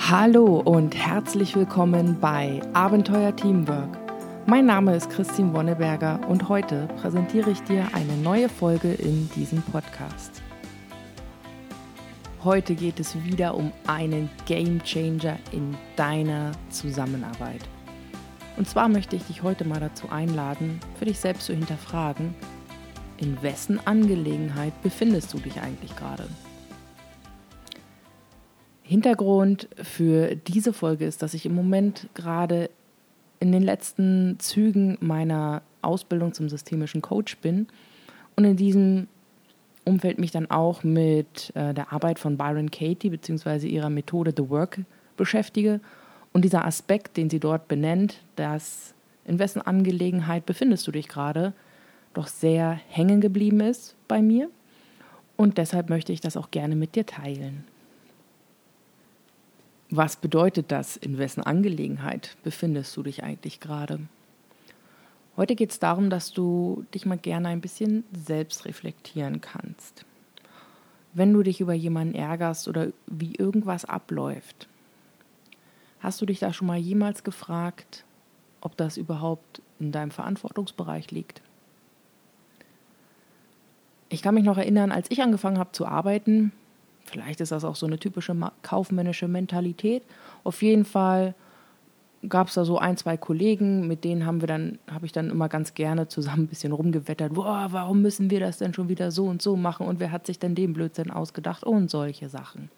Hallo und herzlich willkommen bei Abenteuer Teamwork. Mein Name ist Christine Wonneberger und heute präsentiere ich dir eine neue Folge in diesem Podcast. Heute geht es wieder um einen Game Changer in deiner Zusammenarbeit. Und zwar möchte ich dich heute mal dazu einladen, für dich selbst zu hinterfragen, in wessen Angelegenheit befindest du dich eigentlich gerade? Hintergrund für diese Folge ist, dass ich im Moment gerade in den letzten Zügen meiner Ausbildung zum systemischen Coach bin und in diesem Umfeld mich dann auch mit äh, der Arbeit von Byron Katie bzw. ihrer Methode The Work beschäftige und dieser Aspekt, den sie dort benennt, dass in wessen Angelegenheit befindest du dich gerade, doch sehr hängen geblieben ist bei mir und deshalb möchte ich das auch gerne mit dir teilen. Was bedeutet das? In wessen Angelegenheit befindest du dich eigentlich gerade? Heute geht es darum, dass du dich mal gerne ein bisschen selbst reflektieren kannst. Wenn du dich über jemanden ärgerst oder wie irgendwas abläuft, hast du dich da schon mal jemals gefragt, ob das überhaupt in deinem Verantwortungsbereich liegt? Ich kann mich noch erinnern, als ich angefangen habe zu arbeiten, Vielleicht ist das auch so eine typische kaufmännische Mentalität. Auf jeden Fall gab es da so ein, zwei Kollegen, mit denen haben wir dann, habe ich dann immer ganz gerne zusammen ein bisschen rumgewettert. Boah, warum müssen wir das denn schon wieder so und so machen? Und wer hat sich denn den Blödsinn ausgedacht? Und solche Sachen.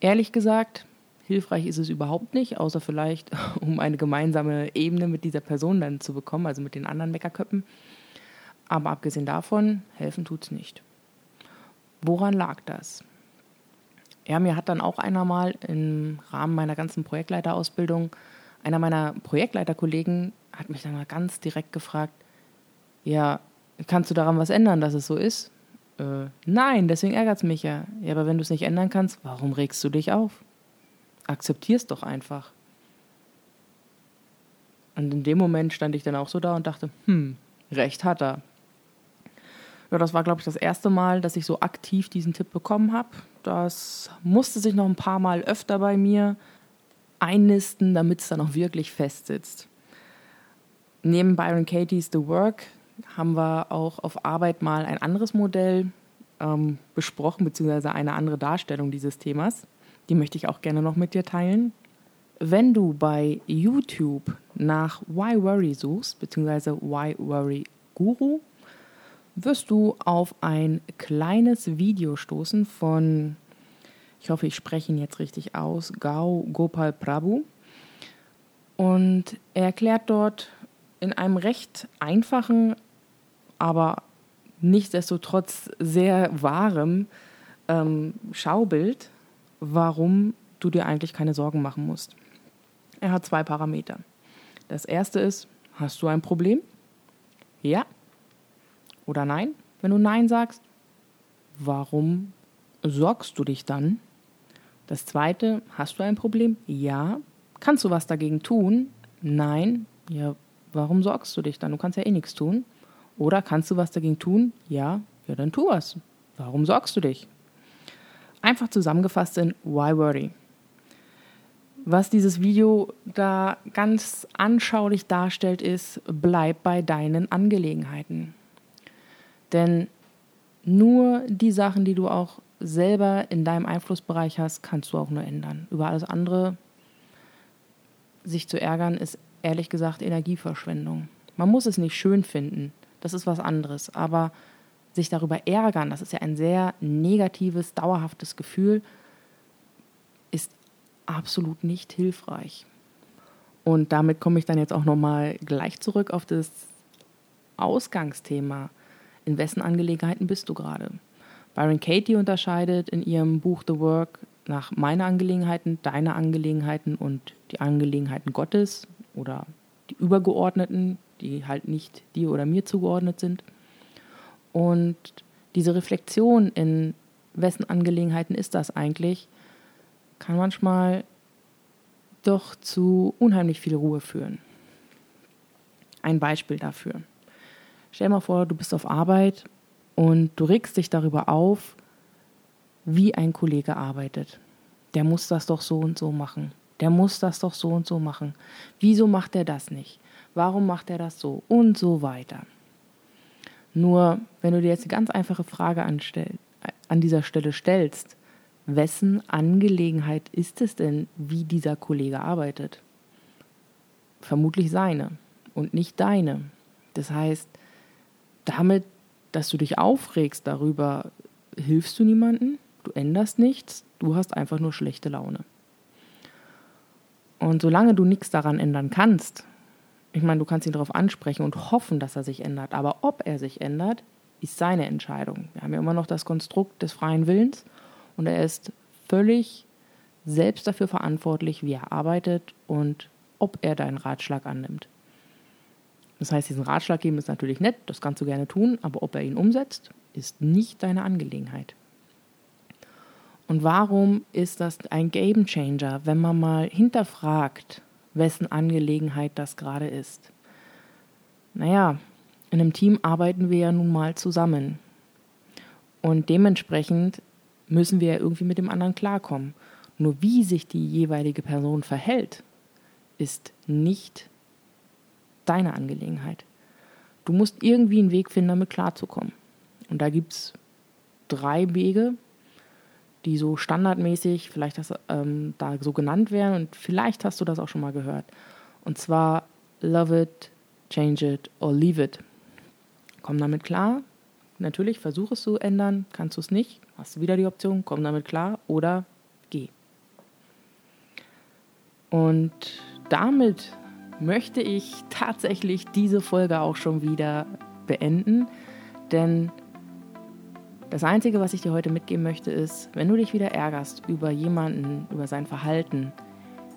Ehrlich gesagt, hilfreich ist es überhaupt nicht, außer vielleicht, um eine gemeinsame Ebene mit dieser Person dann zu bekommen, also mit den anderen Meckerköppen. Aber abgesehen davon, helfen tut es nicht. Woran lag das? Ja, mir hat dann auch einer mal im Rahmen meiner ganzen Projektleiterausbildung, einer meiner Projektleiterkollegen hat mich dann mal ganz direkt gefragt, ja, kannst du daran was ändern, dass es so ist? Äh, nein, deswegen ärgert es mich ja. Ja, aber wenn du es nicht ändern kannst, warum regst du dich auf? Akzeptier's doch einfach. Und in dem Moment stand ich dann auch so da und dachte, hm, recht hat er. Ja, das war, glaube ich, das erste Mal, dass ich so aktiv diesen Tipp bekommen habe. Das musste sich noch ein paar Mal öfter bei mir einnisten, damit es dann auch wirklich fest sitzt. Neben Byron Katie's The Work haben wir auch auf Arbeit mal ein anderes Modell ähm, besprochen, beziehungsweise eine andere Darstellung dieses Themas. Die möchte ich auch gerne noch mit dir teilen. Wenn du bei YouTube nach Why Worry suchst, beziehungsweise Why Worry Guru, wirst du auf ein kleines Video stoßen von, ich hoffe, ich spreche ihn jetzt richtig aus, Gau Gopal Prabhu. Und er erklärt dort in einem recht einfachen, aber nichtsdestotrotz sehr wahrem ähm, Schaubild, warum du dir eigentlich keine Sorgen machen musst. Er hat zwei Parameter. Das erste ist, hast du ein Problem? Ja, oder nein? Wenn du nein sagst, warum sorgst du dich dann? Das zweite, hast du ein Problem? Ja. Kannst du was dagegen tun? Nein. Ja, warum sorgst du dich dann? Du kannst ja eh nichts tun. Oder kannst du was dagegen tun? Ja. Ja, dann tu was. Warum sorgst du dich? Einfach zusammengefasst in Why Worry. Was dieses Video da ganz anschaulich darstellt, ist, bleib bei deinen Angelegenheiten. Denn nur die Sachen, die du auch selber in deinem Einflussbereich hast, kannst du auch nur ändern. Über alles andere sich zu ärgern, ist ehrlich gesagt Energieverschwendung. Man muss es nicht schön finden, das ist was anderes. Aber sich darüber ärgern, das ist ja ein sehr negatives, dauerhaftes Gefühl, ist absolut nicht hilfreich. Und damit komme ich dann jetzt auch nochmal gleich zurück auf das Ausgangsthema in wessen Angelegenheiten bist du gerade? Byron Katie unterscheidet in ihrem Buch The Work nach meine Angelegenheiten, deine Angelegenheiten und die Angelegenheiten Gottes oder die übergeordneten, die halt nicht dir oder mir zugeordnet sind. Und diese Reflexion in wessen Angelegenheiten ist das eigentlich, kann manchmal doch zu unheimlich viel Ruhe führen. Ein Beispiel dafür. Stell dir mal vor, du bist auf Arbeit und du regst dich darüber auf, wie ein Kollege arbeitet. der muss das doch so und so machen. Der muss das doch so und so machen. Wieso macht er das nicht? Warum macht er das so? Und so weiter. Nur, wenn du dir jetzt eine ganz einfache Frage anstell, an dieser Stelle stellst, wessen Angelegenheit ist es denn, wie dieser Kollege arbeitet? Vermutlich seine und nicht deine. Das heißt, damit, dass du dich aufregst darüber, hilfst du niemanden, du änderst nichts, du hast einfach nur schlechte Laune. Und solange du nichts daran ändern kannst, ich meine, du kannst ihn darauf ansprechen und hoffen, dass er sich ändert, aber ob er sich ändert, ist seine Entscheidung. Wir haben ja immer noch das Konstrukt des freien Willens und er ist völlig selbst dafür verantwortlich, wie er arbeitet und ob er deinen Ratschlag annimmt. Das heißt, diesen Ratschlag geben ist natürlich nett, das kannst du gerne tun, aber ob er ihn umsetzt, ist nicht deine Angelegenheit. Und warum ist das ein Game Changer, wenn man mal hinterfragt, wessen Angelegenheit das gerade ist? Naja, in einem Team arbeiten wir ja nun mal zusammen. Und dementsprechend müssen wir ja irgendwie mit dem anderen klarkommen. Nur wie sich die jeweilige Person verhält, ist nicht deine Angelegenheit. Du musst irgendwie einen Weg finden, damit klarzukommen. Und da gibt es drei Wege, die so standardmäßig vielleicht das, ähm, da so genannt werden und vielleicht hast du das auch schon mal gehört. Und zwar love it, change it or leave it. Komm damit klar. Natürlich, versuch es zu ändern. Kannst du es nicht, hast du wieder die Option, komm damit klar oder geh. Und damit möchte ich tatsächlich diese Folge auch schon wieder beenden, denn das Einzige, was ich dir heute mitgeben möchte, ist, wenn du dich wieder ärgerst über jemanden, über sein Verhalten,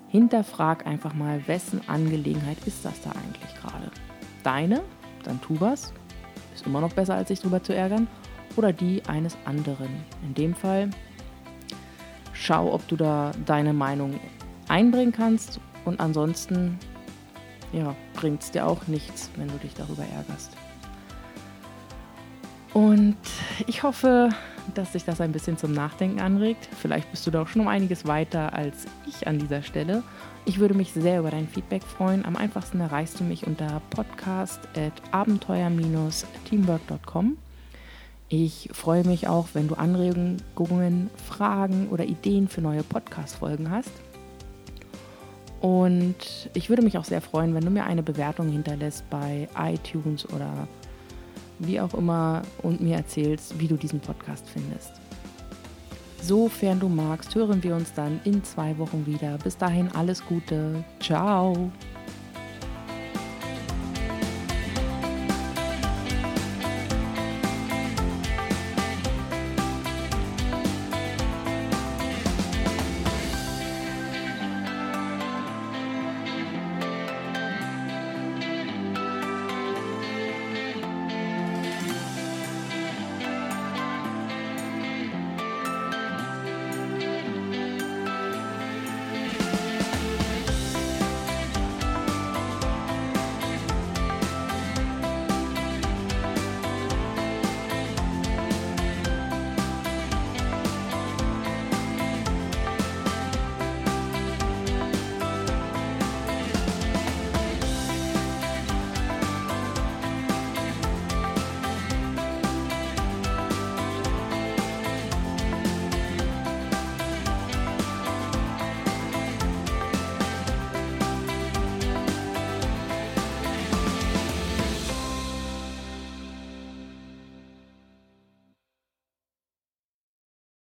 hinterfrag einfach mal, wessen Angelegenheit ist das da eigentlich gerade? Deine? Dann tu was. Ist immer noch besser, als sich drüber zu ärgern. Oder die eines anderen. In dem Fall schau, ob du da deine Meinung einbringen kannst. Und ansonsten ja, bringt es dir auch nichts, wenn du dich darüber ärgerst. Und ich hoffe, dass sich das ein bisschen zum Nachdenken anregt. Vielleicht bist du da auch schon um einiges weiter als ich an dieser Stelle. Ich würde mich sehr über dein Feedback freuen. Am einfachsten erreichst du mich unter podcast.abenteuer-teamwork.com. Ich freue mich auch, wenn du Anregungen, Fragen oder Ideen für neue Podcast-Folgen hast. Und ich würde mich auch sehr freuen, wenn du mir eine Bewertung hinterlässt bei iTunes oder wie auch immer und mir erzählst, wie du diesen Podcast findest. Sofern du magst, hören wir uns dann in zwei Wochen wieder. Bis dahin alles Gute. Ciao.